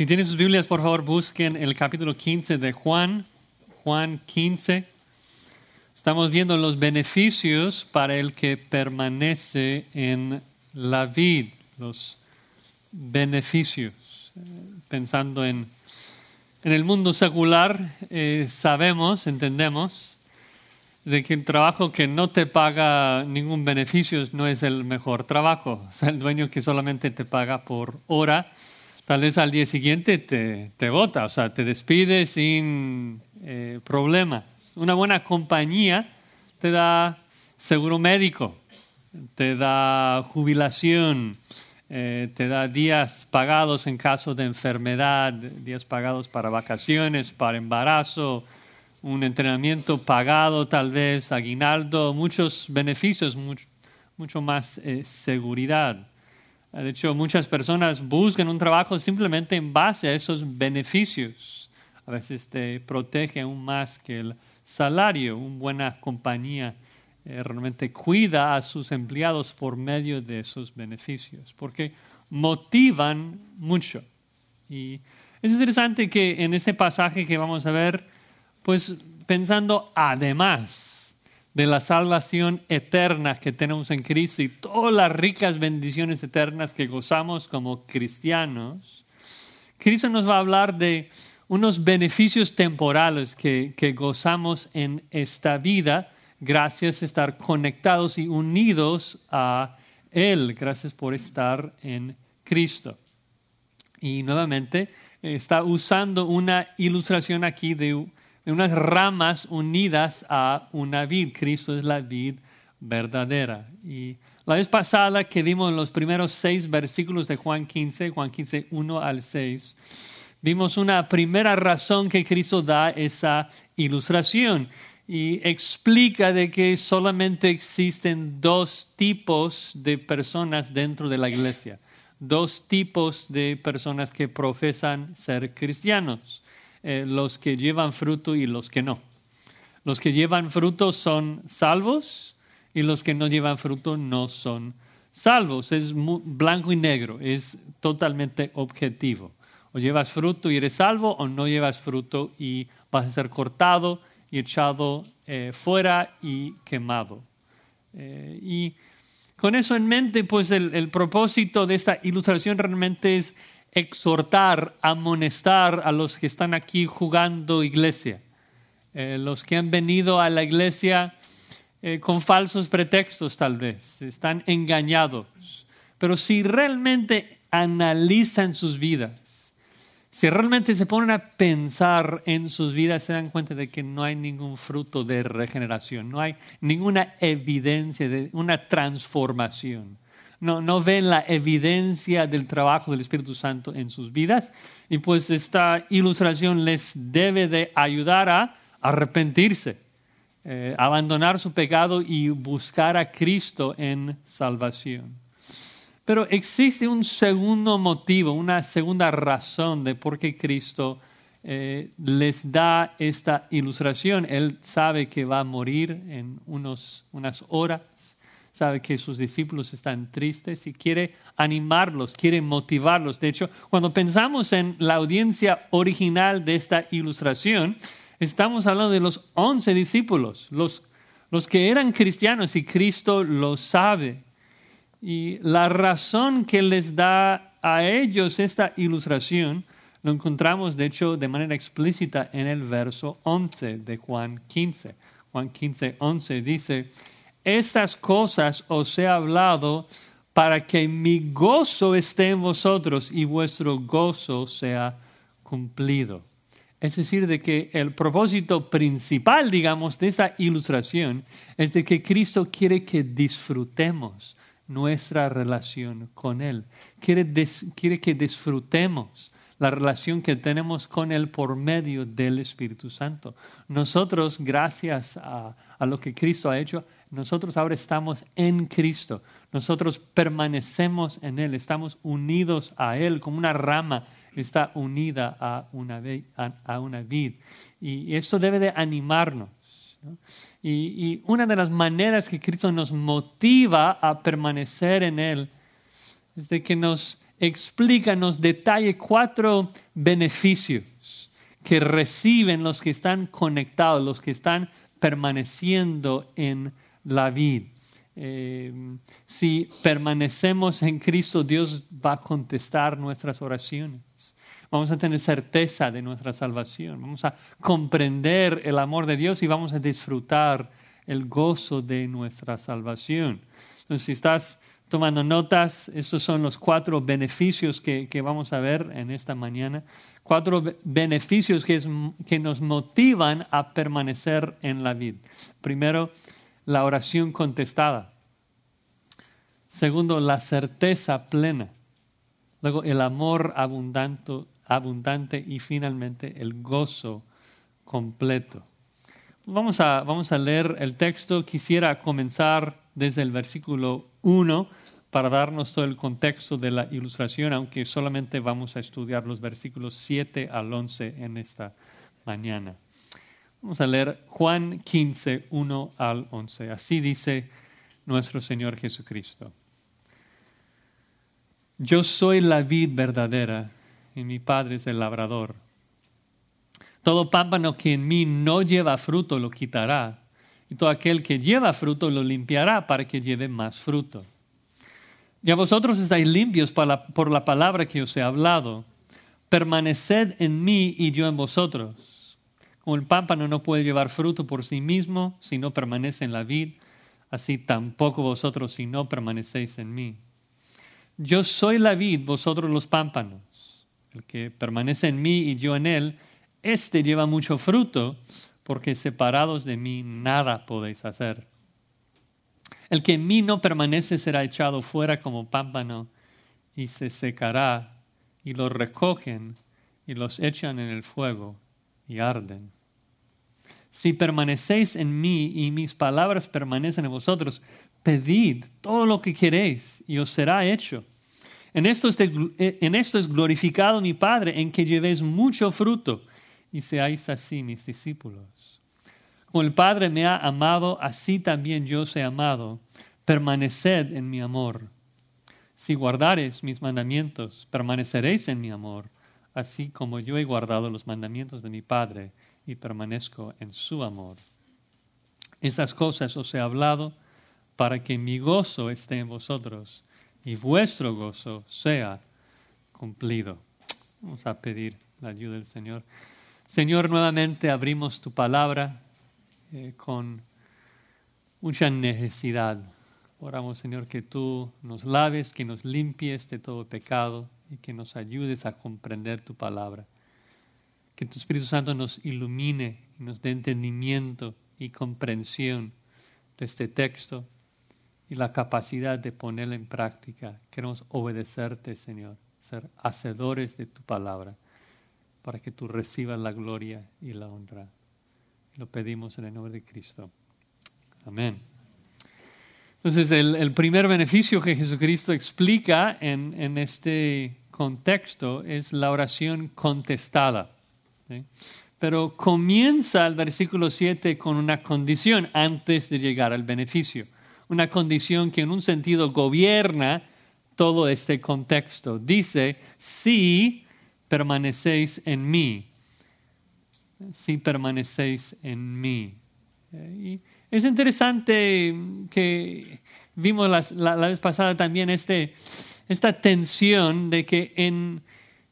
Si tienen sus Biblias, por favor, busquen el capítulo 15 de Juan, Juan 15. Estamos viendo los beneficios para el que permanece en la vid, los beneficios. Pensando en, en el mundo secular, eh, sabemos, entendemos, de que el trabajo que no te paga ningún beneficio no es el mejor trabajo. O sea, el dueño que solamente te paga por hora, tal vez al día siguiente te, te vota, o sea, te despide sin eh, problema. Una buena compañía te da seguro médico, te da jubilación, eh, te da días pagados en caso de enfermedad, días pagados para vacaciones, para embarazo, un entrenamiento pagado tal vez, aguinaldo, muchos beneficios, mucho, más eh, seguridad. De hecho, muchas personas buscan un trabajo simplemente en base a esos beneficios. A veces te protege aún más que el salario. Una buena compañía eh, realmente cuida a sus empleados por medio de esos beneficios, porque motivan mucho. Y es interesante que en este pasaje que vamos a ver, pues pensando además de la salvación eterna que tenemos en Cristo y todas las ricas bendiciones eternas que gozamos como cristianos, Cristo nos va a hablar de unos beneficios temporales que, que gozamos en esta vida gracias a estar conectados y unidos a Él, gracias por estar en Cristo. Y nuevamente está usando una ilustración aquí de, unas ramas unidas a una vid. Cristo es la vid verdadera. Y la vez pasada que vimos los primeros seis versículos de Juan 15, Juan 15, 1 al 6, vimos una primera razón que Cristo da esa ilustración y explica de que solamente existen dos tipos de personas dentro de la iglesia, dos tipos de personas que profesan ser cristianos, eh, los que llevan fruto y los que no. Los que llevan fruto son salvos y los que no llevan fruto no son salvos. Es blanco y negro, es totalmente objetivo. O llevas fruto y eres salvo, o no llevas fruto y vas a ser cortado y echado eh, fuera y quemado. Eh, y con eso en mente, pues el, propósito de esta ilustración realmente es exhortar, amonestar a los que están aquí jugando iglesia, eh, los que han venido a la iglesia con falsos pretextos tal vez, están engañados. Pero si realmente analizan sus vidas, si realmente se ponen a pensar en sus vidas, se dan cuenta de que no hay ningún fruto de regeneración, no hay ninguna evidencia de una transformación. No, no ven la evidencia del trabajo del Espíritu Santo en sus vidas. Y pues esta ilustración les debe de ayudar a arrepentirse, eh, abandonar su pecado y buscar a Cristo en salvación. Pero existe un segundo motivo, una segunda razón de por qué Cristo eh, les da esta ilustración. Él sabe que va a morir en unos, unas horas, sabe que sus discípulos están tristes y quiere animarlos, quiere motivarlos. De hecho, cuando pensamos en la audiencia original de esta ilustración, estamos hablando de los once discípulos, los, los que eran cristianos y Cristo lo sabe. Y la razón que les da a ellos esta ilustración lo encontramos, de hecho, de manera explícita en el verso 11 de Juan 15. Juan 15, 11 dice, estas cosas os he hablado para que mi gozo esté en vosotros y vuestro gozo sea cumplido. Es decir, de que el propósito principal, digamos, de esta ilustración es de que Cristo quiere que disfrutemos nuestra relación con Él. Quiere, quiere que disfrutemos la relación que tenemos con Él por medio del Espíritu Santo. Nosotros, gracias a, lo que Cristo ha hecho, nosotros ahora estamos en Cristo. Nosotros permanecemos en Él, estamos unidos a Él como una rama está unida a una, a una vid. Y esto debe de animarnos. Y, una de las maneras que Cristo nos motiva a permanecer en Él es de que nos explica, nos detalla cuatro beneficios que reciben los que están conectados, los que están permaneciendo en la vida. Eh, si permanecemos en Cristo, Dios va a contestar nuestras oraciones. Vamos a tener certeza de nuestra salvación. Vamos a comprender el amor de Dios y vamos a disfrutar el gozo de nuestra salvación. Entonces, si estás tomando notas, estos son los cuatro beneficios que, vamos a ver en esta mañana. Cuatro beneficios que, que nos motivan a permanecer en la vida. Primero, la oración contestada. Segundo, la certeza plena. Luego, el amor abundante, abundante y finalmente el gozo completo. Vamos a, vamos a leer el texto. Quisiera comenzar desde el versículo 1 para darnos todo el contexto de la ilustración, aunque solamente vamos a estudiar los versículos 7 al 11 en esta mañana. Vamos a leer Juan 15, 1 al 11. Así dice nuestro Señor Jesucristo. Yo soy la vid verdadera y mi Padre es el labrador. Todo pámpano que en mí no lleva fruto lo quitará, y todo aquel que lleva fruto lo limpiará para que lleve más fruto. Ya vosotros estáis limpios por la, palabra que os he hablado. Permaneced en mí y yo en vosotros. Como el pámpano no puede llevar fruto por sí mismo si no permanece en la vid, así tampoco vosotros si no permanecéis en mí. Yo soy la vid, vosotros los pámpanos. El que permanece en mí y yo en él, éste lleva mucho fruto, porque separados de mí nada podéis hacer. El que en mí no permanece será echado fuera como pámpano y se secará, y los recogen y los echan en el fuego y arden. Si permanecéis en mí y mis palabras permanecen en vosotros, pedid todo lo que queréis y os será hecho. En esto, es, glorificado mi Padre, en que llevéis mucho fruto y seáis así mis discípulos. Como el Padre me ha amado, así también yo os he amado. Permaneced en mi amor. Si guardareis mis mandamientos, permaneceréis en mi amor, así como yo he guardado los mandamientos de mi Padre y permanezco en su amor. Estas cosas os he hablado para que mi gozo esté en vosotros y vuestro gozo sea cumplido. Vamos a pedir la ayuda del Señor. Señor, nuevamente abrimos tu palabra eh, con mucha necesidad. Oramos, Señor, que tú nos laves, que nos limpies de todo pecado y que nos ayudes a comprender tu palabra. Que tu Espíritu Santo nos ilumine y nos dé entendimiento y comprensión de este texto y la capacidad de ponerla en práctica. Queremos obedecerte, Señor, ser hacedores de tu palabra, para que tú recibas la gloria y la honra. Lo pedimos en el nombre de Cristo. Amén. Entonces, el, primer beneficio que Jesucristo explica en, este contexto es la oración contestada. Pero comienza el versículo 7 con una condición antes de llegar al beneficio una condición que en un sentido gobierna todo este contexto. Dice, si permanecéis en mí, si permanecéis en mí. Y es interesante que vimos la, vez pasada también este, esta tensión de que en,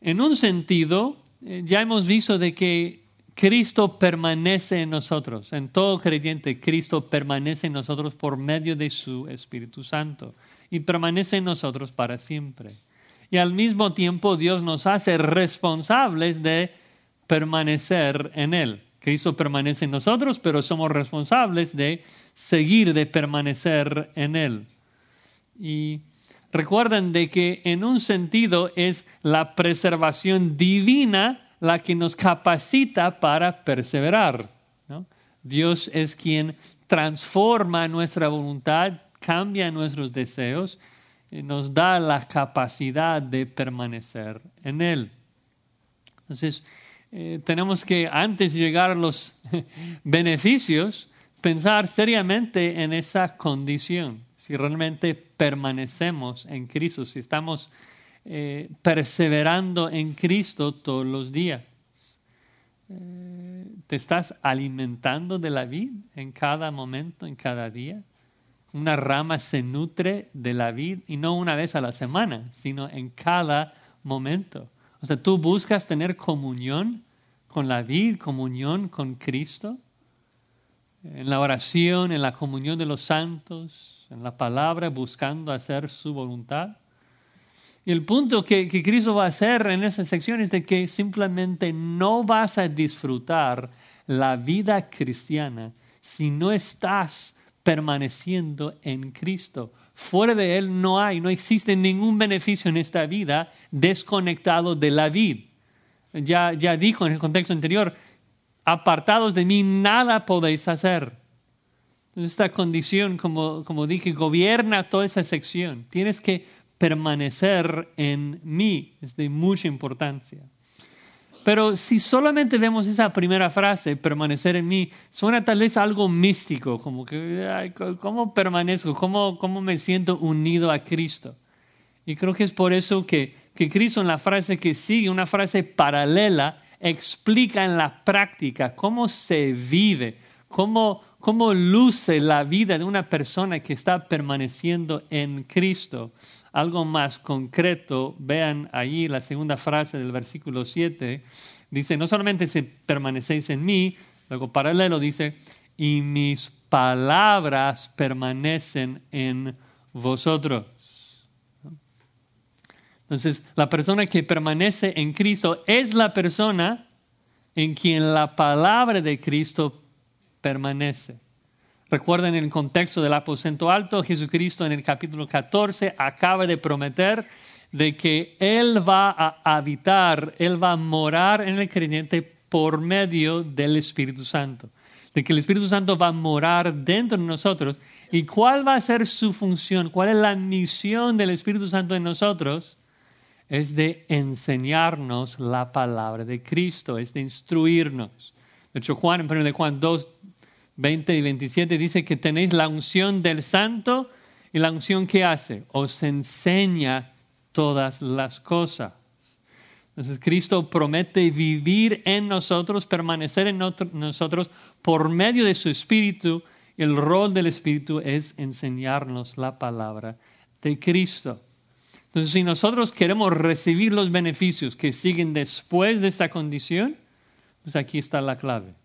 en un sentido eh, ya hemos visto de que Cristo permanece en nosotros. En todo creyente, Cristo permanece en nosotros por medio de su Espíritu Santo y permanece en nosotros para siempre. Y al mismo tiempo Dios nos hace responsables de permanecer en Él. Cristo permanece en nosotros, pero somos responsables de seguir, de permanecer en Él. Y recuerden de que en un sentido es la preservación divina la que nos capacita para perseverar. Dios es quien transforma nuestra voluntad, cambia nuestros deseos, y nos da la capacidad de permanecer en Él. Entonces, eh, tenemos que, antes de llegar a los beneficios, pensar seriamente en esa condición, si realmente permanecemos en Cristo, si estamos eh, perseverando en Cristo todos los días. Eh, ¿Te estás alimentando de la vid en cada momento, en cada día? Una rama se nutre de la vid y no una vez a la semana, sino en cada momento. O sea, tú buscas tener comunión con la vid, comunión con Cristo, en la oración, en la comunión de los santos, en la palabra, buscando hacer su voluntad. Y el punto que, que Cristo va a hacer en esta sección es de que simplemente no vas a disfrutar la vida cristiana si no estás permaneciendo en Cristo. Fuera de Él no hay, no existe ningún beneficio en esta vida desconectado de la vida. Ya, ya dijo en el contexto anterior, apartados de mí nada podéis hacer. Esta condición, como, como dije, gobierna toda esa sección. Tienes que permanecer en mí. Es de mucha importancia. Pero si solamente vemos esa primera frase, permanecer en mí, suena tal vez algo místico, como que, ¿cómo permanezco? ¿Cómo, ¿Cómo me siento unido a Cristo? Y creo que es por eso que, que Cristo en la frase que sigue, una frase paralela, explica en la práctica cómo se vive, cómo, cómo luce la vida de una persona que está permaneciendo en Cristo algo más concreto, vean allí la segunda frase del versículo 7, dice, no solamente si permanecéis en mí, luego paralelo dice, y mis palabras permanecen en vosotros. Entonces, la persona que permanece en Cristo es la persona en quien la palabra de Cristo permanece. Recuerden en el contexto del aposento alto, Jesucristo en el capítulo 14 acaba de prometer de que Él va a habitar, Él va a morar en el creyente por medio del Espíritu Santo. De que el Espíritu Santo va a morar dentro de nosotros. ¿Y cuál va a ser su función? ¿Cuál es la misión del Espíritu Santo en nosotros? Es de enseñarnos la palabra de Cristo, es de instruirnos. De hecho, Juan, en 1 Juan 2, 20 y 27 dice que tenéis la unción del santo y la unción que hace, os enseña todas las cosas. Entonces Cristo promete vivir en nosotros, permanecer en nosotros por medio de su Espíritu. El rol del Espíritu es enseñarnos la palabra de Cristo. Entonces, si nosotros queremos recibir los beneficios que siguen después de esta condición, pues aquí está la clave.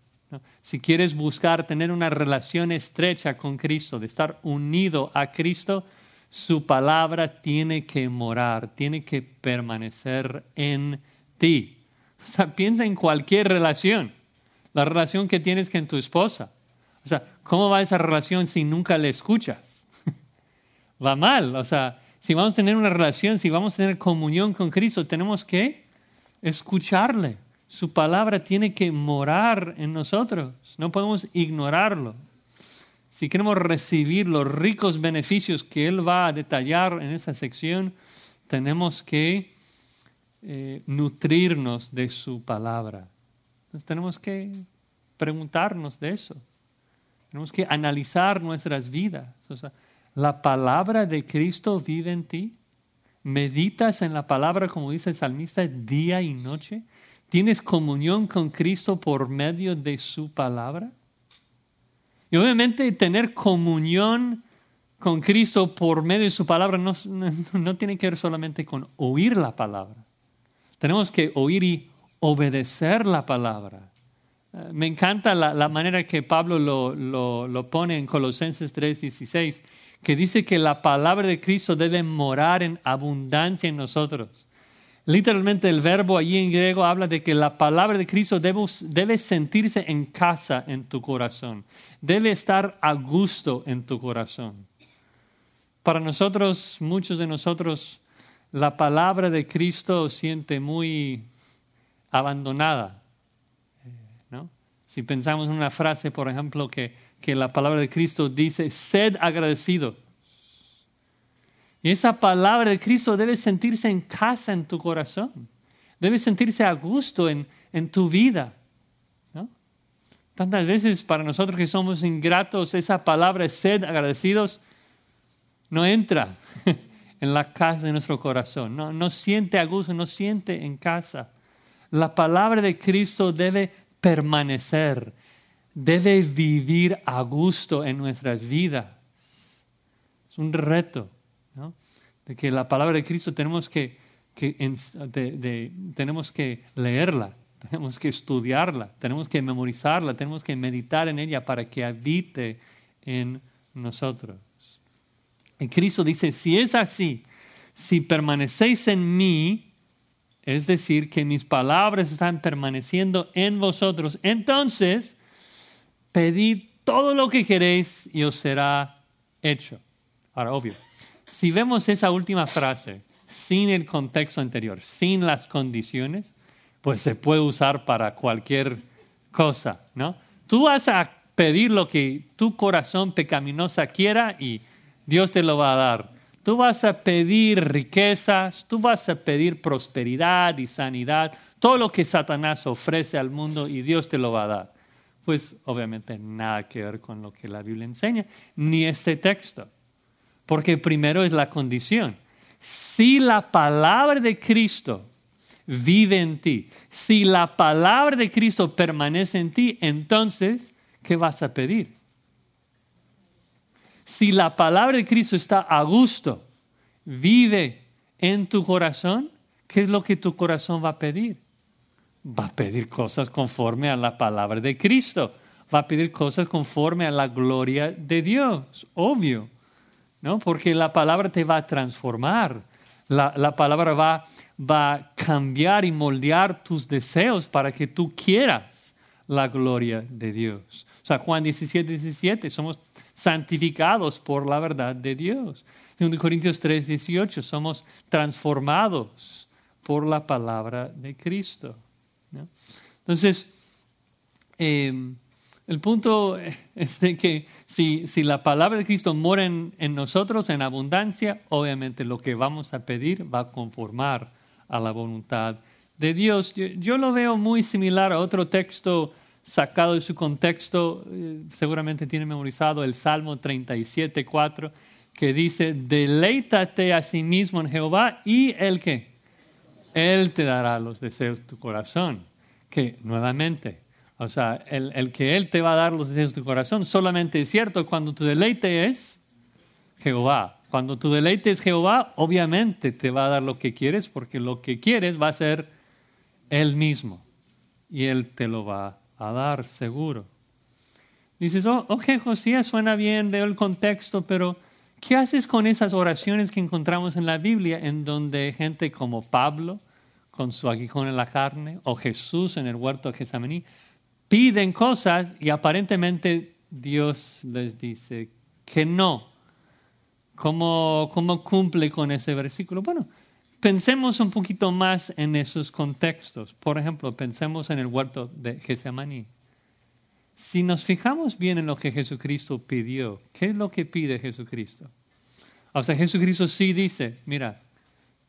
Si quieres buscar tener una relación estrecha con Cristo, de estar unido a Cristo, su palabra tiene que morar, tiene que permanecer en ti. O sea, piensa en cualquier relación, la relación que tienes con tu esposa. O sea, ¿cómo va esa relación si nunca le escuchas? va mal. O sea, si vamos a tener una relación, si vamos a tener comunión con Cristo, tenemos que escucharle. Su palabra tiene que morar en nosotros, no podemos ignorarlo. Si queremos recibir los ricos beneficios que Él va a detallar en esa sección, tenemos que eh, nutrirnos de su palabra. Entonces tenemos que preguntarnos de eso. Tenemos que analizar nuestras vidas. ¿La palabra de Cristo vive en ti? ¿Meditas en la palabra, como dice el salmista, día y noche? ¿Tienes comunión con Cristo por medio de su palabra? Y obviamente tener comunión con Cristo por medio de su palabra no, no, tiene que ver solamente con oír la palabra. Tenemos que oír y obedecer la palabra. Eh, me encanta la, manera que Pablo lo, lo, lo pone en Colosenses 3:16, que dice que la palabra de Cristo debe morar en abundancia en nosotros. Literalmente el verbo allí en griego habla de que la palabra de Cristo debe, sentirse en casa en tu corazón, debe estar a gusto en tu corazón. Para nosotros, muchos de nosotros, la palabra de Cristo siente muy abandonada. ¿no? Si pensamos en una frase, por ejemplo, que, que la palabra de Cristo dice, sed agradecido. Y esa palabra de Cristo debe sentirse en casa en tu corazón. Debe sentirse a gusto en, tu vida. Tantas veces para nosotros que somos ingratos, esa palabra sed agradecidos no entra en la casa de nuestro corazón. No, no siente a gusto, no siente en casa. La palabra de Cristo debe permanecer, debe vivir a gusto en nuestras vidas. Es un reto. De que la palabra de Cristo tenemos que, tenemos que leerla, tenemos que estudiarla, tenemos que memorizarla, tenemos que meditar en ella para que habite en nosotros. Y Cristo dice, si es así, si permanecéis en mí, es decir, que mis palabras están permaneciendo en vosotros, entonces pedid todo lo que queréis y os será hecho. Ahora, obvio, si vemos esa última frase sin el contexto anterior, sin las condiciones, pues se puede usar para cualquier cosa, ¿no? Tú vas a pedir lo que tu corazón pecaminosa quiera y Dios te lo va a dar. Tú vas a pedir riquezas, tú vas a pedir prosperidad y sanidad, todo lo que Satanás ofrece al mundo y Dios te lo va a dar. Pues obviamente nada que ver con lo que la Biblia enseña, ni este texto. Porque primero es la condición. Si la palabra de Cristo vive en ti, si la palabra de Cristo permanece en ti, entonces, ¿qué vas a pedir? Si la palabra de Cristo está a gusto, vive en tu corazón, ¿qué es lo que tu corazón va a pedir? Va a pedir cosas conforme a la palabra de Cristo. Va a pedir cosas conforme a la gloria de Dios, obvio. ¿No? Porque la palabra te va a transformar. La, la palabra va, va a cambiar y moldear tus deseos para que tú quieras la gloria de Dios. O sea, Juan 17, 17, somos santificados por la verdad de Dios. En Corintios 3, 18, somos transformados por la palabra de Cristo. Entonces, em, el punto es de que si, si, la palabra de Cristo mora en, nosotros en abundancia, obviamente lo que vamos a pedir va a conformar a la voluntad de Dios. yo lo veo muy similar a otro texto sacado de su contexto, eh, seguramente tiene memorizado el Salmo 37, 4, que dice, deleítate a sí mismo en Jehová y el que Él te dará los deseos de tu corazón. Que nuevamente, o sea, el, el, que Él te va a dar los deseos de tu corazón solamente es cierto cuando tu deleite es Jehová. Cuando tu deleite es Jehová, obviamente te va a dar lo que quieres porque lo que quieres va a ser Él mismo y Él te lo va a dar seguro. Dices, oh, ok, Josías, suena bien, veo el contexto, pero ¿qué haces con esas oraciones que encontramos en la Biblia en donde gente como Pablo, con su aguijón en la carne, o Jesús en el huerto de Getsemaní, piden cosas y aparentemente Dios les dice que no? ¿Cómo, cómo cumple con ese versículo? Bueno, Pensemos un poquito más en esos contextos. Por ejemplo, pensemos en el huerto de Getsemaní. Si nos fijamos bien en lo que Jesucristo pidió, ¿qué es lo que pide Jesucristo? O sea, Jesucristo sí dice, mira,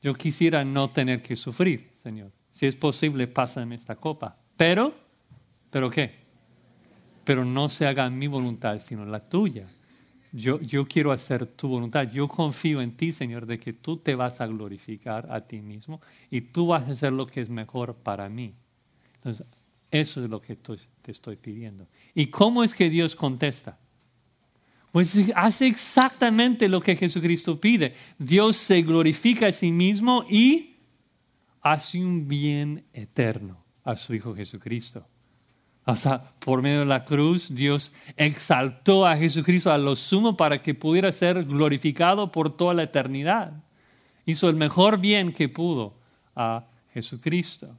yo quisiera no tener que sufrir, Señor. Si es posible, pásame esta copa. Pero, ¿pero qué? Pero no se haga mi voluntad, sino la tuya yo, yo quiero hacer tu voluntad. Yo confío en ti, Señor, de que tú te vas a glorificar a ti mismo y tú vas a hacer lo que es mejor para mí. Entonces, eso es lo que te estoy pidiendo. ¿Y cómo es que Dios contesta? Pues hace exactamente lo que Jesucristo pide. Dios se glorifica a sí mismo y hace un bien eterno a su Hijo Jesucristo. O sea, por medio de la cruz, Dios exaltó a Jesucristo a lo sumo para que pudiera ser glorificado por toda la eternidad. Hizo el mejor bien que pudo a Jesucristo.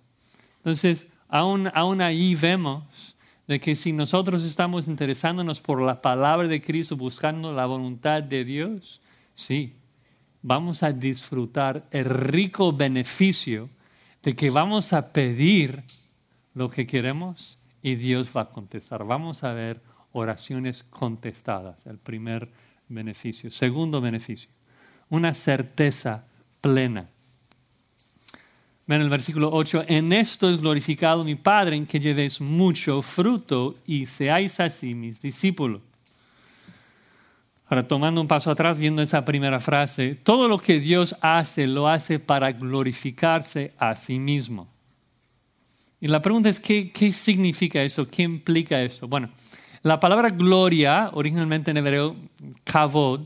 Entonces, aún, aún ahí vemos de que si nosotros estamos interesándonos por la palabra de Cristo, buscando la voluntad de Dios, sí, vamos a disfrutar el rico beneficio de que vamos a pedir lo que queremos y Dios va a contestar. Vamos a ver oraciones contestadas, el primer beneficio. Segundo beneficio, una certeza plena. Ven el versículo 8, en esto es glorificado mi Padre, en que llevéis mucho fruto y seáis así mis discípulos. Ahora, tomando un paso atrás, viendo esa primera frase, todo lo que Dios hace lo hace para glorificarse a sí mismo. Y la pregunta es, ¿qué, qué significa eso? ¿Qué implica eso? Bueno, la palabra gloria, originalmente en hebreo, kavod,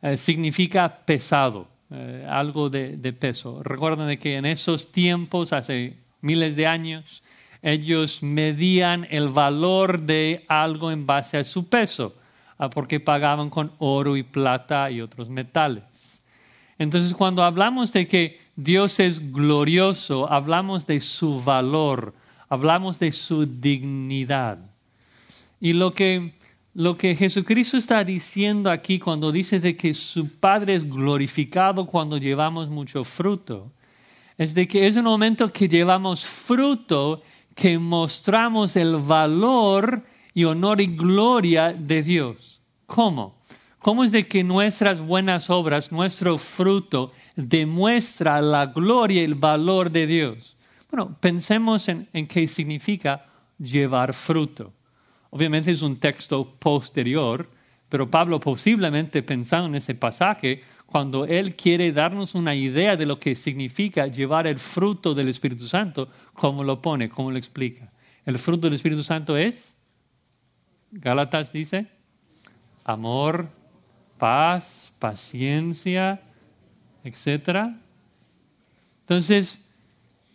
eh, significa pesado, eh, algo de, de, peso. Recuerden de que en esos tiempos, hace miles de años, ellos medían el valor de algo en base a su peso. Porque pagaban con oro y plata y otros metales. Entonces, cuando hablamos de que Dios es glorioso, hablamos de su valor, hablamos de su dignidad. Y lo que, lo que Jesucristo está diciendo aquí cuando dice de que su Padre es glorificado cuando llevamos mucho fruto, es de que es un momento que llevamos fruto que mostramos el valor y honor y gloria de Dios. ¿Cómo? ¿Cómo es de que nuestras buenas obras, nuestro fruto, demuestra la gloria y el valor de Dios? Bueno, pensemos en, en qué significa llevar fruto. Obviamente es un texto posterior, pero Pablo posiblemente pensando en ese pasaje, cuando él quiere darnos una idea de lo que significa llevar el fruto del Espíritu Santo, ¿cómo lo pone? ¿Cómo lo explica? El fruto del Espíritu Santo es Gálatas dice, amor, paz, paciencia, etc. Entonces,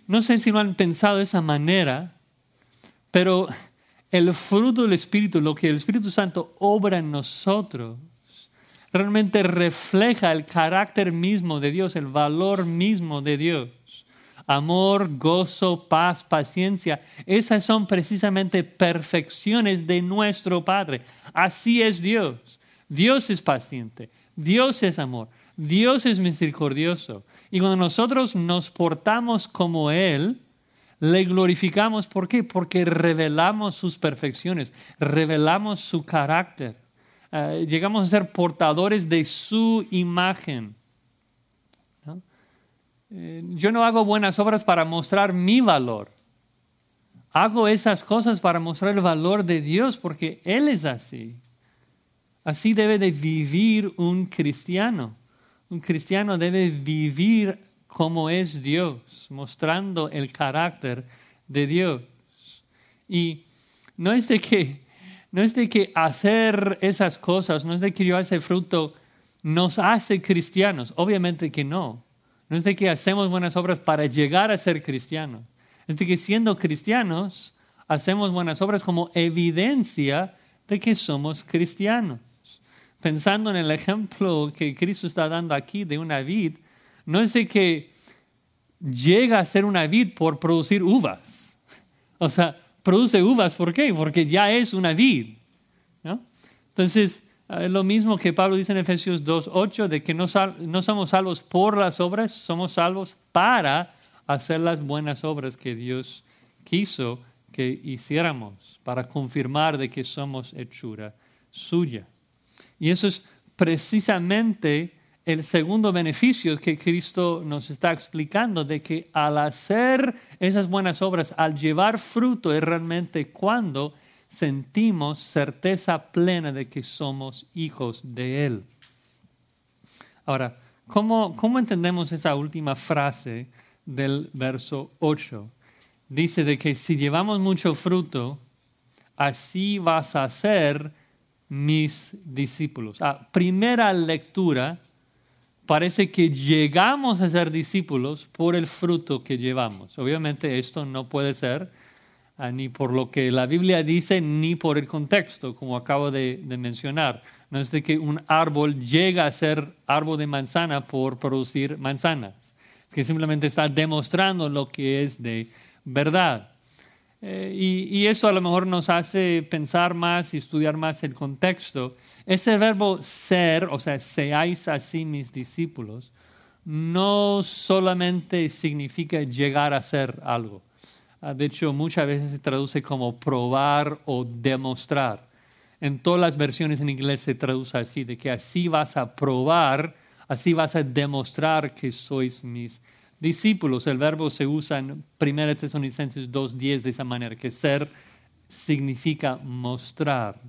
no sé si lo han pensado de esa manera, pero el fruto del Espíritu, lo que el Espíritu Santo obra en nosotros, realmente refleja el carácter mismo de Dios, el valor mismo de Dios amor, gozo, paz, paciencia. Esas son precisamente perfecciones de nuestro Padre. Así es Dios. Dios es paciente, Dios es amor, Dios es misericordioso. Y cuando nosotros nos portamos como Él, le glorificamos. ¿Por qué? Porque revelamos sus perfecciones, revelamos su carácter. Uh, llegamos a ser portadores de su imagen. Eh, yo no hago buenas obras para mostrar mi valor. Hago esas cosas para mostrar el valor de Dios porque Él es así. Así debe de vivir un cristiano. Un cristiano debe vivir como es Dios, mostrando el carácter de Dios. Y no es de que, no es de que hacer esas cosas, no es de que yo ese fruto nos hace cristianos. Obviamente que no. No es de que hacemos buenas obras para llegar a ser cristianos. Es de que siendo cristianos hacemos buenas obras como evidencia de que somos cristianos. Pensando en el ejemplo que Cristo está dando aquí de una vid, no es de que llega a ser una vid por producir uvas. O sea, produce uvas, ¿por qué? Porque ya es una vid. ¿no? Entonces, es ah, lo mismo que Pablo dice en Efesios 2.8, de que no, no somos salvos por las obras, somos salvos para hacer las buenas obras que Dios quiso que hiciéramos, para confirmar de que somos hechura suya. Y eso es precisamente el segundo beneficio que Cristo nos está explicando, de que al hacer esas buenas obras, al llevar fruto, es realmente cuando sentimos certeza plena de que somos hijos de Él. Ahora, ¿cómo, cómo entendemos esa última frase del verso 8? Dice de que si llevamos mucho fruto, así vas a ser mis discípulos. Ah, primera lectura, parece que llegamos a ser discípulos por el fruto que llevamos. Obviamente esto no puede ser Ah, ni por lo que la Biblia dice, ni por el contexto, como acabo de, mencionar. No es de que un árbol llega a ser árbol de manzana por producir manzanas, que simplemente está demostrando lo que es de verdad. Eh, y, y, eso a lo mejor nos hace pensar más y estudiar más el contexto. Ese verbo ser, o sea, seáis así mis discípulos, no solamente significa llegar a ser algo Ah, de hecho, muchas veces se traduce como probar o demostrar. En todas las versiones en inglés se traduce así, de que así vas a probar, así vas a demostrar que sois mis discípulos. El verbo se usa en 1 Tesalonicenses 2.10 de esa manera, que ser significa mostrar.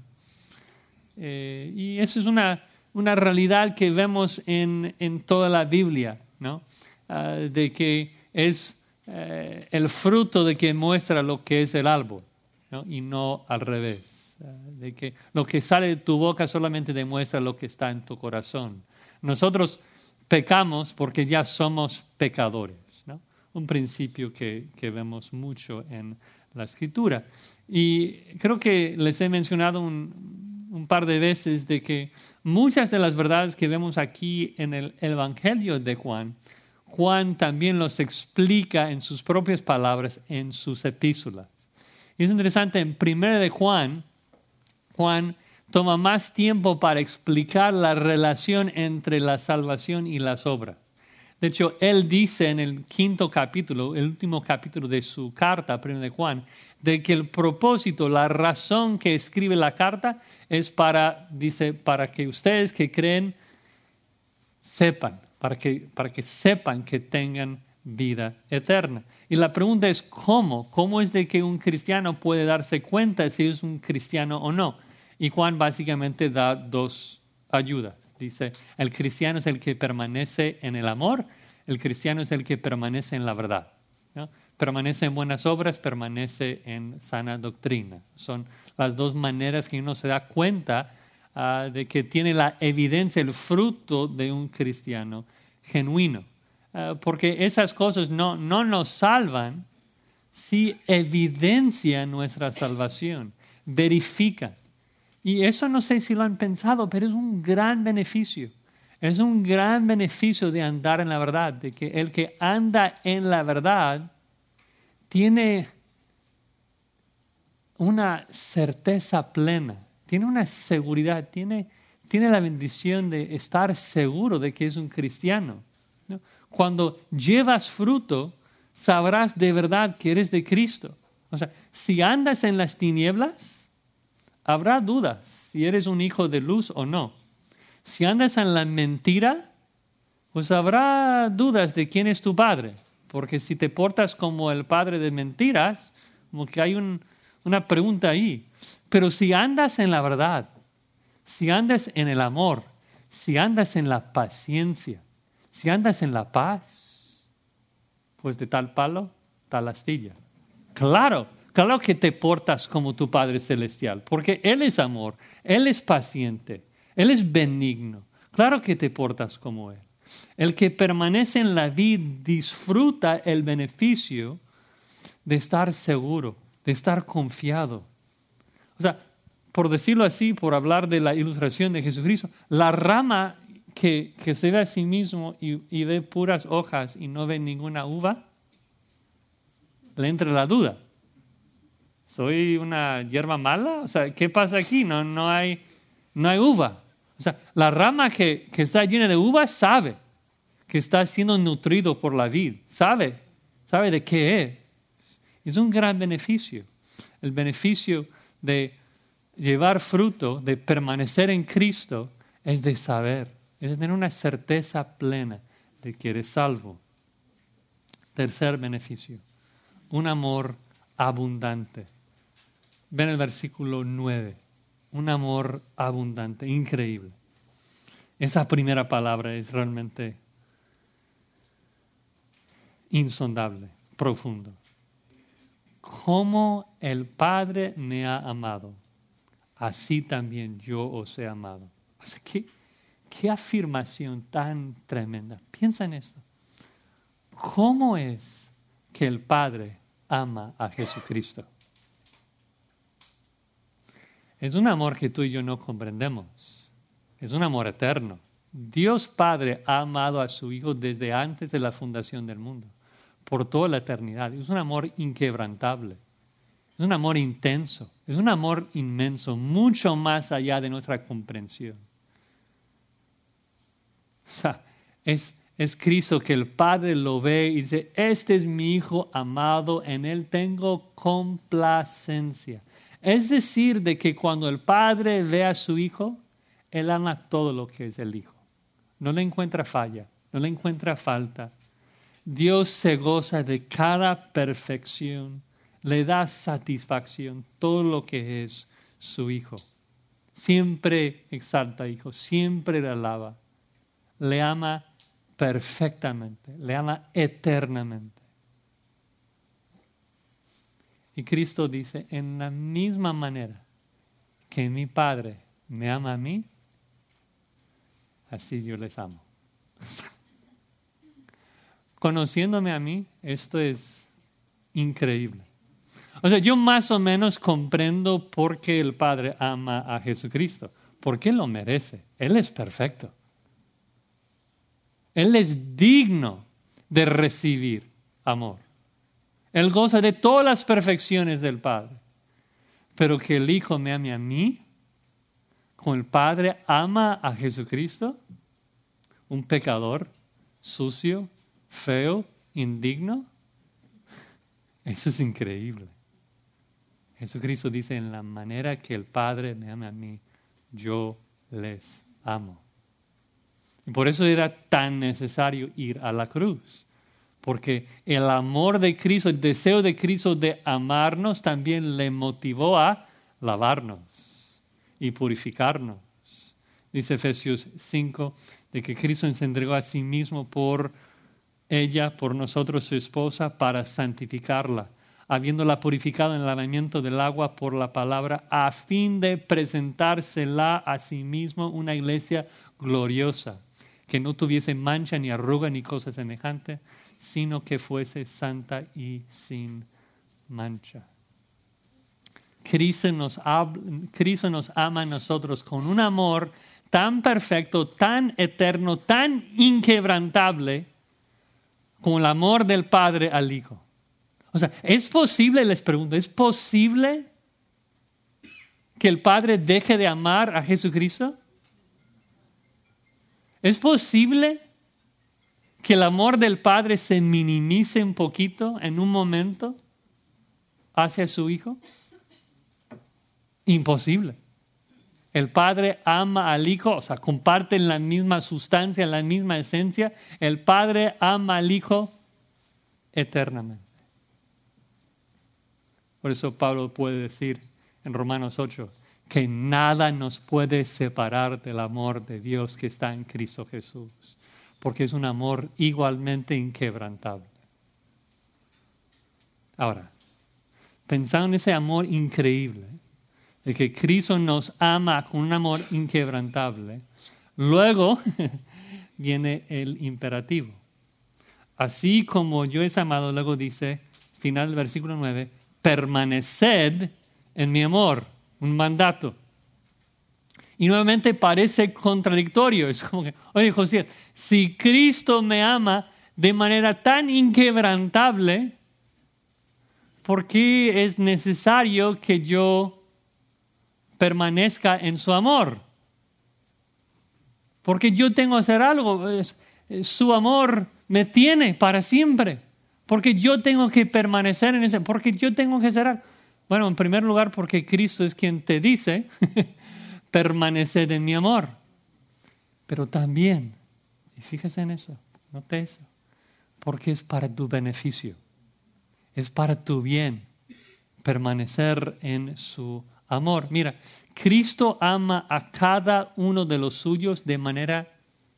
Eh, y eso es una una realidad que vemos en, en toda la Biblia, ¿no? Ah, de que es eh, el fruto de que muestra lo que es el árbol, y no al revés. Ah, de que lo que sale de tu boca solamente demuestra lo que está en tu corazón. Nosotros pecamos porque ya somos pecadores. ¿no? Un principio que, vemos mucho en la escritura. Y creo que les he mencionado un, par de veces de que muchas de las verdades que vemos aquí en el Evangelio de Juan, Juan también los explica en sus propias palabras en sus epístolas. Y es interesante, en primera de Juan, Juan toma más tiempo para explicar la relación entre la salvación y las obras. De hecho, él dice en el quinto capítulo, el último capítulo de su carta, primero de Juan, de que el propósito, la razón que escribe la carta es para, dice, para que ustedes que creen sepan, para que, para que sepan que tengan vida eterna. Y la pregunta es cómo, cómo es de que un cristiano puede darse cuenta si es un cristiano o no. Y Juan básicamente da dos ayudas. Dice, el cristiano es el que permanece en el amor, el cristiano es el que permanece en la verdad. permanece en buenas obras, permanece en sana doctrina. Son las dos maneras que uno se da cuenta uh, de que tiene la evidencia, el fruto de un cristiano genuino. Uh, porque esas cosas no, no nos salvan, si evidencian nuestra salvación, verifican. Y eso no sé si lo han pensado, pero es un gran beneficio. Es un gran beneficio de andar en la verdad, de que el que anda en la verdad tiene una certeza plena, tiene una seguridad, tiene, tiene la bendición de estar seguro de que es un cristiano. Cuando llevas fruto, sabrás de verdad que eres de Cristo. O sea, si andas en las tinieblas, habrá dudas si eres un hijo de luz o no. Si andas en la mentira, pues habrá dudas de quién es tu padre. Porque si te portas como el padre de mentiras, como que hay una pregunta ahí. Pero si andas en la verdad, si andas en el amor, si andas en la paciencia, si andas en la paz, pues de tal palo, tal astilla. Claro, claro que te portas como tu Padre Celestial, porque Él es amor, Él es paciente, Él es benigno. Claro que te portas como Él. El que permanece en la vida disfruta el beneficio de estar seguro, de estar confiado. O sea, por decirlo así, por hablar de la ilustración de Jesucristo, la rama que, se ve a sí mismo y, ve puras hojas y no ve ninguna uva, le entra la duda. ¿Soy una hierba mala? O sea, ¿qué pasa aquí? No, no, hay, no hay uva. O sea, la rama que, está llena de uvas sabe que está siendo nutrido por la vid, sabe, sabe de qué es. Es un gran beneficio. El beneficio de llevar fruto, de permanecer en Cristo, es de saber, es de tener una certeza plena de que eres salvo. Tercer beneficio, un amor abundante. Ven el versículo 9 un amor abundante, increíble. Esa primera palabra es realmente insondable, profundo. Como el Padre me ha amado, así también yo os he amado. O sea, ¿qué, qué afirmación tan tremenda. Piensa en esto. ¿Cómo es que el Padre ama a Jesucristo? Es un amor que tú y yo no comprendemos. Es un amor eterno. Dios Padre ha amado a su Hijo desde antes de la fundación del mundo, por toda la eternidad. Es un amor inquebrantable. Es un amor intenso. Es un amor inmenso, mucho más allá de nuestra comprensión. O sea, es, es Cristo que el Padre lo ve y dice, este es mi Hijo amado, en Él tengo complacencia. Es decir, de que cuando el padre ve a su hijo, él ama todo lo que es el hijo. No le encuentra falla, no le encuentra falta. Dios se goza de cada perfección, le da satisfacción todo lo que es su hijo. Siempre exalta al Hijo, siempre le alaba. Le ama perfectamente, le ama eternamente. Y Cristo dice, en la misma manera que mi Padre me ama a mí, así yo les amo. Conociéndome a mí, esto es increíble. O sea, yo más o menos comprendo por qué el Padre ama a Jesucristo, porque lo merece. Él es perfecto. Él es digno de recibir amor. Él goza de todas las perfecciones del Padre. Pero que el Hijo me ame a mí, como el Padre ama a Jesucristo, un pecador, sucio, feo, indigno, eso es increíble. Jesucristo dice, en la manera que el Padre me ama a mí, yo les amo. Y por eso era tan necesario ir a la cruz. Porque el amor de Cristo, el deseo de Cristo de amarnos también le motivó a lavarnos y purificarnos. Dice Efesios 5, de que Cristo se entregó a sí mismo por ella, por nosotros, su esposa, para santificarla habiéndola purificado en el lavamiento del agua por la palabra, a fin de presentársela a sí mismo una iglesia gloriosa, que no tuviese mancha ni arruga ni cosa semejante, sino que fuese santa y sin mancha. Cristo nos, ama a nosotros con un amor tan perfecto, tan eterno, tan inquebrantable, como el amor del Padre al Hijo. O sea, ¿es posible, les pregunto, ¿es posible que el Padre deje de amar a Jesucristo? ¿Es posible que el amor del Padre se minimice un poquito en un momento hacia su Hijo? Imposible. El Padre ama al Hijo, o sea, comparten la misma sustancia, la misma esencia. El Padre ama al Hijo eternamente. Por eso Pablo puede decir en Romanos 8 que nada nos puede separar del amor de Dios que está en Cristo Jesús, porque es un amor igualmente inquebrantable. Ahora, pensando en ese amor increíble, de que Cristo nos ama con un amor inquebrantable, luego viene el imperativo. Así como yo es amado, luego dice, final del versículo 9, permaneced en mi amor, un mandato. Y nuevamente parece contradictorio. Es como que, oye José, si Cristo me ama de manera tan inquebrantable, ¿por qué es necesario que yo permanezca en su amor? Porque yo tengo que hacer algo. Su amor me tiene para siempre. Porque yo tengo que permanecer en ese, porque yo tengo que ser Bueno, en primer lugar, porque Cristo es quien te dice, permanecer en mi amor. Pero también, y fíjese en eso, note eso, porque es para tu beneficio, es para tu bien permanecer en su amor. Mira, Cristo ama a cada uno de los suyos de manera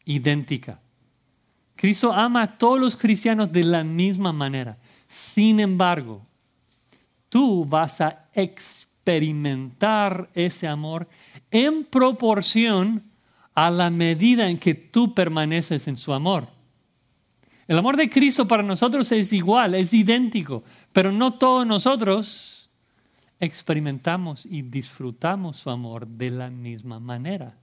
idéntica. Cristo ama a todos los cristianos de la misma manera. Sin embargo, tú vas a experimentar ese amor en proporción a la medida en que tú permaneces en su amor. El amor de Cristo para nosotros es igual, es idéntico, pero no todos nosotros experimentamos y disfrutamos su amor de la misma manera.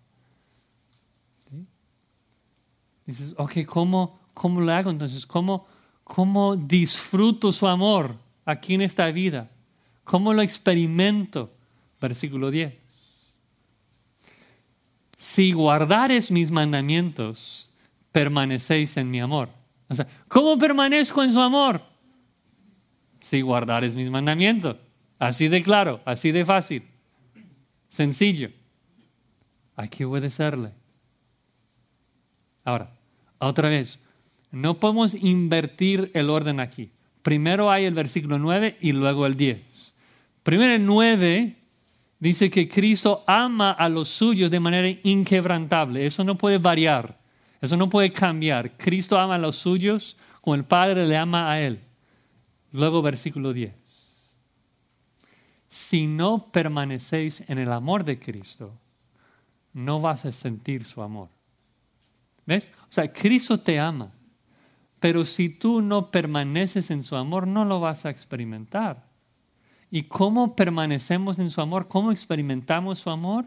Dices, ok, ¿cómo, cómo lo hago entonces? ¿Cómo, ¿Cómo disfruto su amor aquí en esta vida? ¿Cómo lo experimento? Versículo 10. Si guardares mis mandamientos, permanecéis en mi amor. O sea, ¿cómo permanezco en su amor? Si guardares mis mandamientos. Así de claro, así de fácil. Sencillo. Hay que obedecerle. Ahora, otra vez, no podemos invertir el orden aquí. Primero hay el versículo 9 y luego el 10. Primero el 9 Dice que Cristo ama a los suyos de manera inquebrantable. Eso no puede variar. Eso no puede cambiar. Cristo ama a los suyos como el Padre le ama a Él. Luego versículo 10. Si no permanecéis en el amor de Cristo, no vas a sentir su amor. ¿Ves? O sea, Cristo te ama, pero si tú no permaneces en su amor, no lo vas a experimentar. ¿Y cómo permanecemos en su amor? ¿Cómo experimentamos su amor?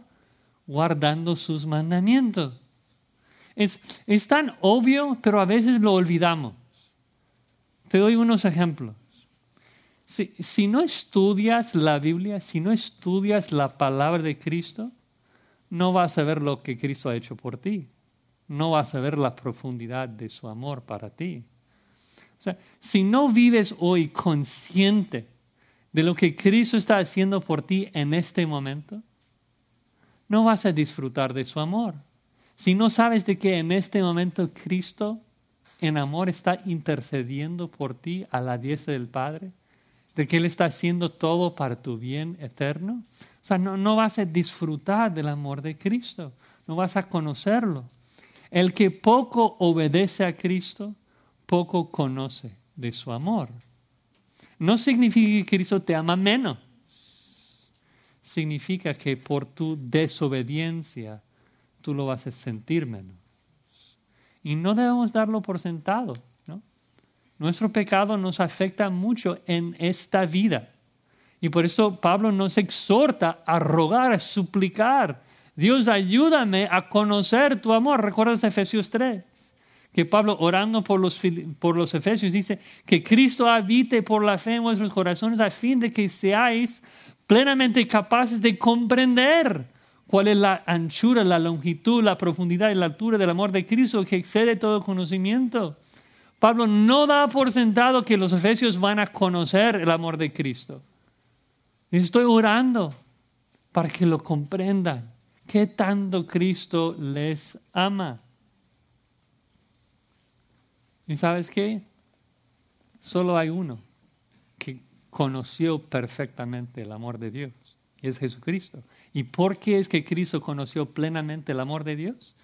Guardando sus mandamientos. Es, es tan obvio, pero a veces lo olvidamos. Te doy unos ejemplos. Si, si, no estudias la Biblia, si no estudias la palabra de Cristo, no vas a ver lo que Cristo ha hecho por ti no vas a ver la profundidad de su amor para ti. O sea, si no vives hoy consciente de lo que Cristo está haciendo por ti en este momento, no vas a disfrutar de su amor. Si no sabes de que en este momento Cristo en amor está intercediendo por ti a la diestra del Padre, de que Él está haciendo todo para tu bien eterno, o sea, no, no vas a disfrutar del amor de Cristo, no vas a conocerlo. El que poco obedece a Cristo, poco conoce de su amor. No significa que Cristo te ama menos. Significa que por tu desobediencia tú lo vas a sentir menos. Y no debemos darlo por sentado. Nuestro pecado nos afecta mucho en esta vida. Y por eso Pablo nos exhorta a rogar, a suplicar Dios, ayúdame a conocer tu amor. ¿Recuerdas Efesios 3? Que Pablo, orando por los, por los Efesios, dice que Cristo habite por la fe en vuestros corazones a fin de que seáis plenamente capaces de comprender cuál es la anchura, la longitud, la profundidad y la altura del amor de Cristo que excede todo conocimiento. Pablo no da por sentado que los efesios van a conocer el amor de Cristo. Estoy orando para que lo comprendan qué tanto Cristo les ama. ¿Y sabes qué? Solo hay uno que conoció perfectamente el amor de Dios, y es Jesucristo. ¿Y por qué es que Cristo conoció plenamente el amor de Dios?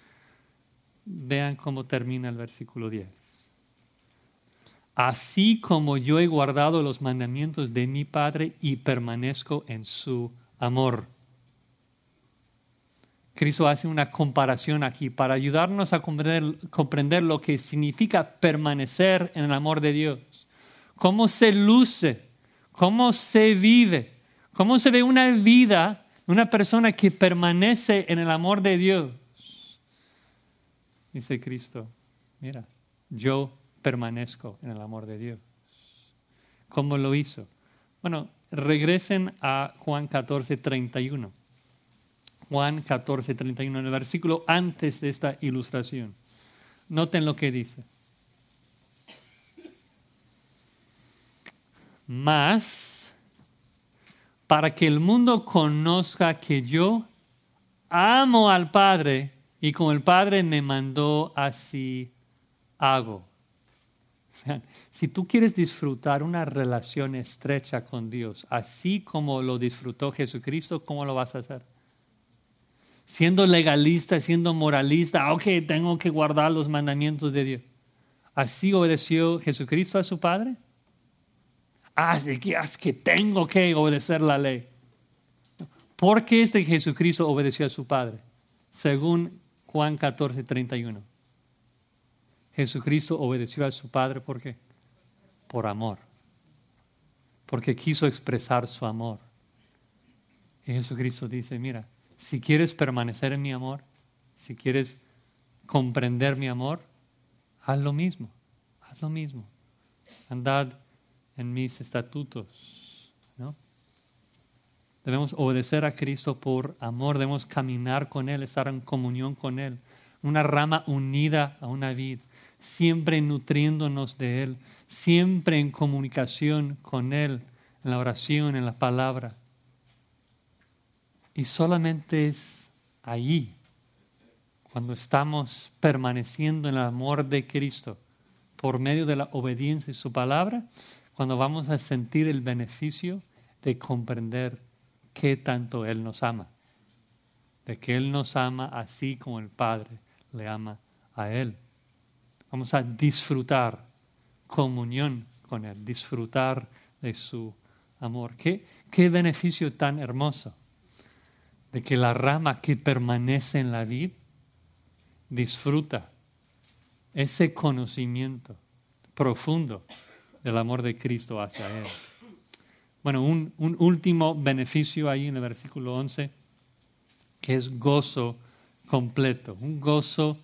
Vean cómo termina el versículo 10. Así como yo he guardado los mandamientos de mi Padre y permanezco en su amor. Cristo hace una comparación aquí para ayudarnos a comprender, lo que significa permanecer en el amor de Dios. Cómo se luce, cómo se vive, cómo se ve una vida una persona que permanece en el amor de Dios. Dice Cristo, mira, yo permanezco en el amor de Dios. ¿Cómo lo hizo? Bueno, regresen a Juan 14, 31. Juan 14, 31, en el versículo antes de esta ilustración. Noten lo que dice. Más para que el mundo conozca que yo amo al Padre y como el Padre me mandó, así hago. Si tú quieres disfrutar una relación estrecha con Dios, así como lo disfrutó Jesucristo, ¿cómo lo vas a hacer? Siendo legalista, siendo moralista, ah, ok, tengo que guardar los mandamientos de Dios. ¿Así obedeció Jesucristo a su Padre? Ah, es que tengo que obedecer la ley. ¿Por qué este Jesucristo obedeció a su Padre? Según Juan 14, 31. Jesucristo obedeció a su Padre, ¿por qué? Por amor. Porque quiso expresar su amor. Y Jesucristo dice, mira, si quieres permanecer en mi amor, si quieres comprender mi amor, haz lo mismo, haz lo mismo. Andad en mis estatutos. ¿no? Debemos obedecer a Cristo por amor, debemos caminar con Él, estar en comunión con Él, una rama unida a una vid, siempre nutriéndonos de Él, siempre en comunicación con Él, en la oración, en la palabra. Y solamente es ahí, cuando estamos permaneciendo en el amor de Cristo, por medio de la obediencia de su palabra, cuando vamos a sentir el beneficio de comprender qué tanto Él nos ama. De que Él nos ama así como el Padre le ama a Él. Vamos a disfrutar comunión con Él, disfrutar de su amor. ¿Qué, qué beneficio tan hermoso de que la rama que permanece en la vid disfruta ese conocimiento profundo del amor de Cristo hacia Él. Bueno, un, último beneficio ahí en el versículo 11, que es gozo completo, un gozo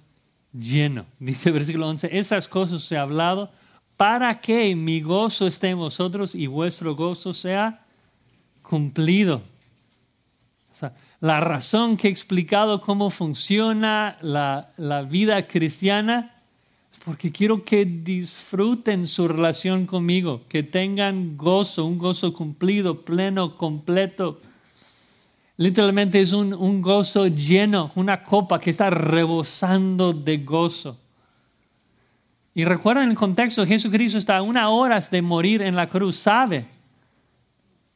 lleno. Dice el versículo 11, esas cosas se ha hablado para que mi gozo esté en vosotros y vuestro gozo sea cumplido. O sea, la razón que he explicado cómo funciona la, la vida cristiana es porque quiero que disfruten su relación conmigo, que tengan gozo, un gozo cumplido, pleno, completo. Literalmente es un, un gozo lleno, una copa que está rebosando de gozo. Y recuerden el contexto, Jesucristo está a una hora de morir en la cruz, sabe.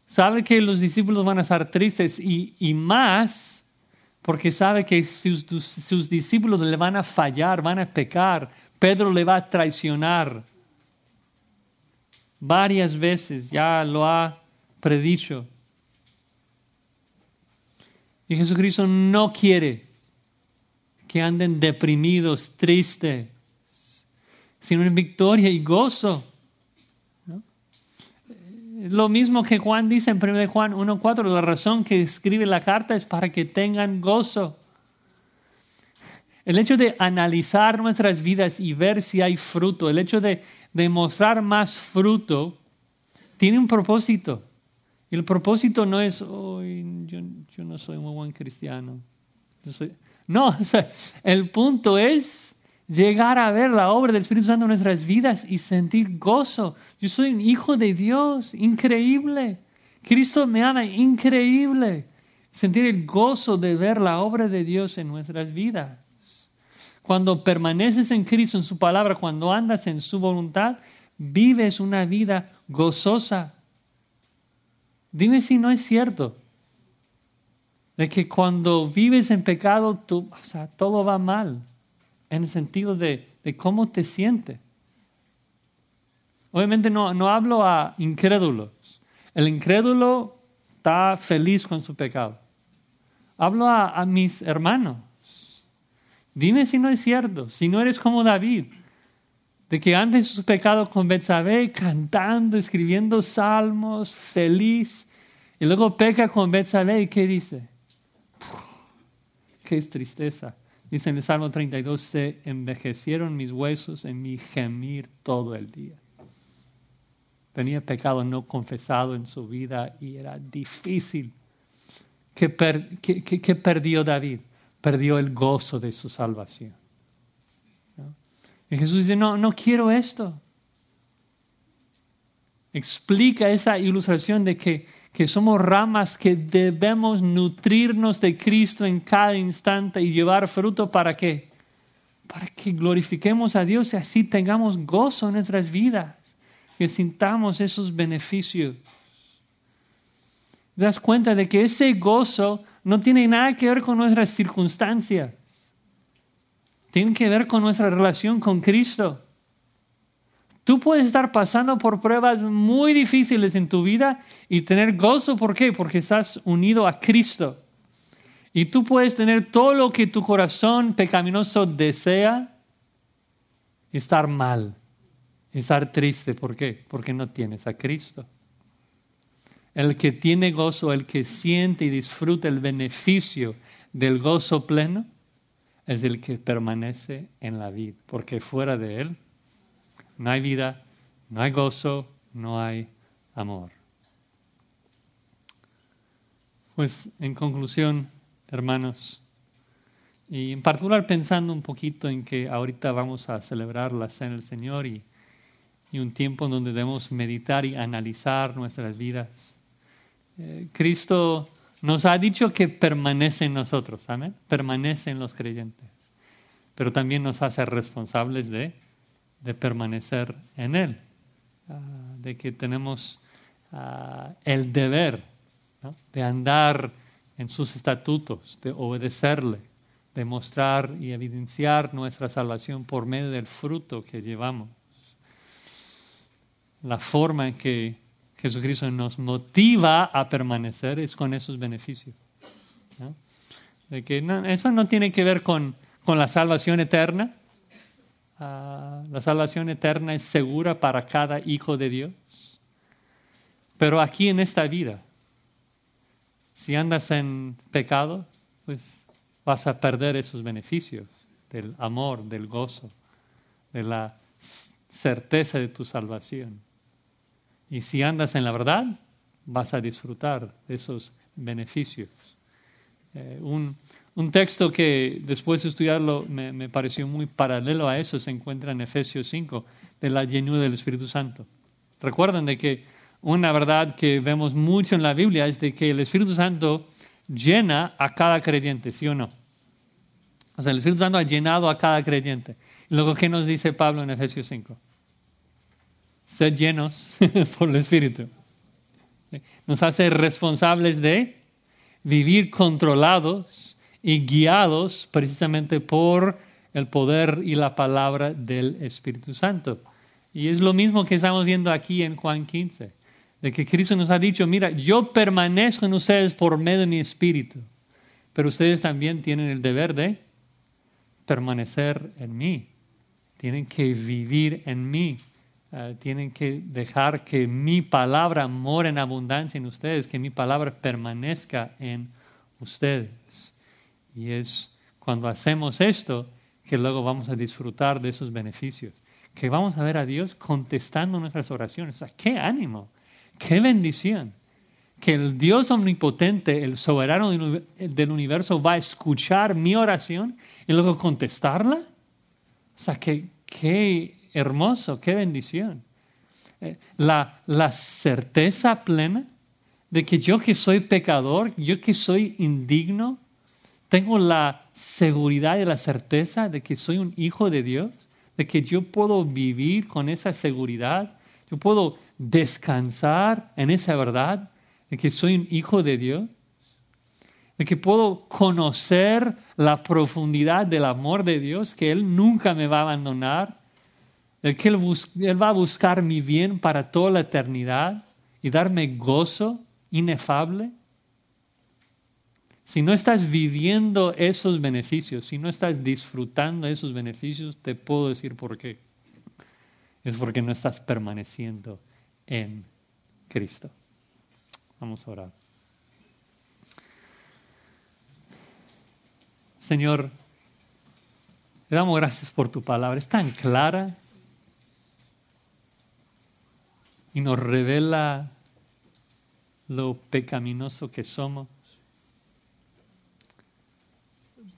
Sabe que los discípulos van a estar tristes y, y más porque sabe que sus, sus, discípulos le van a fallar, van a pecar. Pedro le va a traicionar. Varias veces ya lo ha predicho. Y Jesucristo no quiere que anden deprimidos, tristes sino en victoria y gozo. Lo mismo que Juan dice en 1 Juan 1.4, la razón que escribe la carta es para que tengan gozo. El hecho de analizar nuestras vidas y ver si hay fruto, el hecho de, demostrar más fruto, tiene un propósito. Y el propósito no es, yo, yo, no soy un buen cristiano. No, el punto es llegar a ver la obra del Espíritu Santo en nuestras vidas y sentir gozo. Yo soy un hijo de Dios, increíble. Cristo me ama, increíble. Sentir el gozo de ver la obra de Dios en nuestras vidas. Cuando permaneces en Cristo, en su palabra, cuando andas en su voluntad, vives una vida gozosa. Dime si no es cierto. De que cuando vives en pecado, todo va mal en el sentido de, cómo te sientes. Obviamente no, no hablo a incrédulos. El incrédulo está feliz con su pecado. Hablo a, mis hermanos. Dime si no es cierto, si no eres como David, de que antes de su pecado con Betsabé, cantando, escribiendo salmos, feliz, y luego peca con Betsabé, ¿y qué dice? qué tristeza. Dice en el Salmo 32, se envejecieron mis huesos en mi gemir todo el día. Tenía pecado no confesado en su vida y era difícil. ¿Qué, perdió David? Perdió el gozo de su salvación. Y Jesús dice, no, no quiero esto. Explica esa ilustración de que que somos ramas que debemos nutrirnos de Cristo en cada instante y llevar fruto para qué? Para que glorifiquemos a Dios y así tengamos gozo en nuestras vidas, que sintamos esos beneficios. ¿Te das cuenta de que ese gozo no tiene nada que ver con nuestras circunstancias? Tiene que ver con nuestra relación con Cristo. Tú puedes estar pasando por pruebas muy difíciles en tu vida y tener gozo. ¿Por qué? Porque estás unido a Cristo. Y tú puedes tener todo lo que tu corazón pecaminoso desea estar mal, estar triste. ¿Por qué? Porque no tienes a Cristo. El que tiene gozo, el que siente y disfruta el beneficio del gozo pleno, es el que permanece en la vida, porque fuera de él no hay vida, no hay gozo, no hay amor. Pues en conclusión, hermanos, y en particular pensando un poquito en que ahorita vamos a celebrar la Cena del Señor y, y un tiempo en donde debemos meditar y analizar nuestras vidas. Eh, Cristo nos ha dicho que permanece en nosotros, amén, permanece en los creyentes, pero también nos hace responsables de de permanecer en Él, ah, de que tenemos ah, el deber de andar en sus estatutos, de obedecerle, de mostrar y evidenciar nuestra salvación por medio del fruto que llevamos. La forma en que Jesucristo nos motiva a permanecer es con esos beneficios. De que eso no tiene que ver con, la salvación eterna. Ah, la salvación eterna es segura para cada hijo de Dios. Pero aquí en esta vida, si andas en pecado, pues vas a perder esos beneficios del amor, del gozo, de la certeza de tu salvación. Y si andas en la verdad, vas a disfrutar de esos beneficios. Eh, un, texto que después de estudiarlo me, me, pareció muy paralelo a eso se encuentra en Efesios 5, de la llenura del Espíritu Santo. Recuerden de que una verdad que vemos mucho en la Biblia es de que el Espíritu Santo llena a cada creyente, ¿sí o no? O sea, el Espíritu Santo ha llenado a cada creyente. Y luego, ¿qué nos dice Pablo en Efesios 5? Sed llenos por el Espíritu. Nos hace responsables de vivir controlados y guiados precisamente por el poder y la palabra del Espíritu Santo. Y es lo mismo que estamos viendo aquí en Juan 15 de que Cristo nos ha dicho, mira, yo permanezco en ustedes por medio de mi espíritu, pero ustedes también tienen el deber de permanecer en mí, tienen que vivir en mí, eh, tienen que dejar que mi palabra more en abundancia en ustedes, que mi palabra permanezca en ustedes. Y es cuando hacemos esto que luego vamos a disfrutar de esos beneficios, que vamos a ver a Dios contestando nuestras oraciones. ¡Qué ánimo! Qué bendición. Que el Dios omnipotente, el soberano del universo, va a escuchar mi oración y luego contestarla. O sea, qué, qué hermoso, qué bendición. Eh, la, la certeza plena de que yo que soy pecador, yo que soy indigno, tengo la seguridad y la certeza de que soy un hijo de Dios, de que yo puedo vivir con esa seguridad, yo puedo descansar en esa verdad de que soy un hijo de Dios, de que puedo conocer la profundidad del amor de Dios, que Él nunca me va a abandonar, de que Él, Él va a buscar mi bien para toda la eternidad y darme gozo inefable. Si no estás viviendo esos beneficios, si no estás disfrutando esos beneficios, te puedo decir por qué. Es porque no estás permaneciendo en Cristo. Vamos a orar. Señor, le damos gracias por tu palabra. Es tan clara y nos revela lo pecaminoso que somos.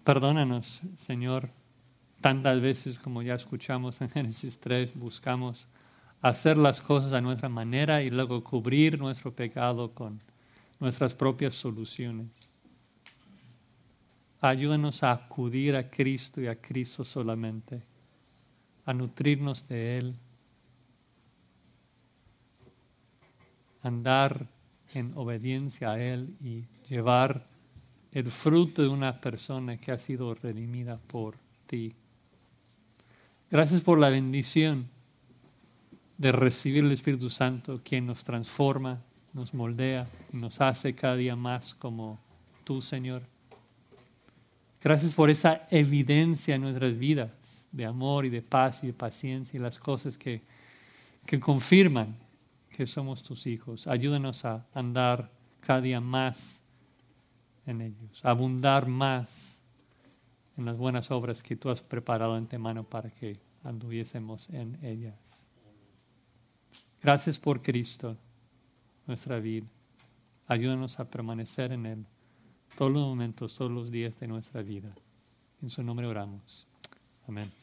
Perdónanos, Señor, tantas veces como ya escuchamos en Génesis 3, buscamos hacer las cosas a nuestra manera y luego cubrir nuestro pecado con nuestras propias soluciones. Ayúdanos a acudir a Cristo y a Cristo solamente, a nutrirnos de Él, andar en obediencia a Él y llevar el fruto de una persona que ha sido redimida por ti. Gracias por la bendición de recibir el Espíritu Santo, quien nos transforma, nos moldea y nos hace cada día más como tú, Señor. Gracias por esa evidencia en nuestras vidas de amor y de paz y de paciencia y las cosas que, que confirman que somos tus hijos. Ayúdanos a andar cada día más en ellos, abundar más en las buenas obras que tú has preparado antemano para que anduviésemos en ellas. Gracias por Cristo, nuestra vida. Ayúdanos a permanecer en Él todos los momentos, todos los días de nuestra vida. En su nombre oramos. Amén.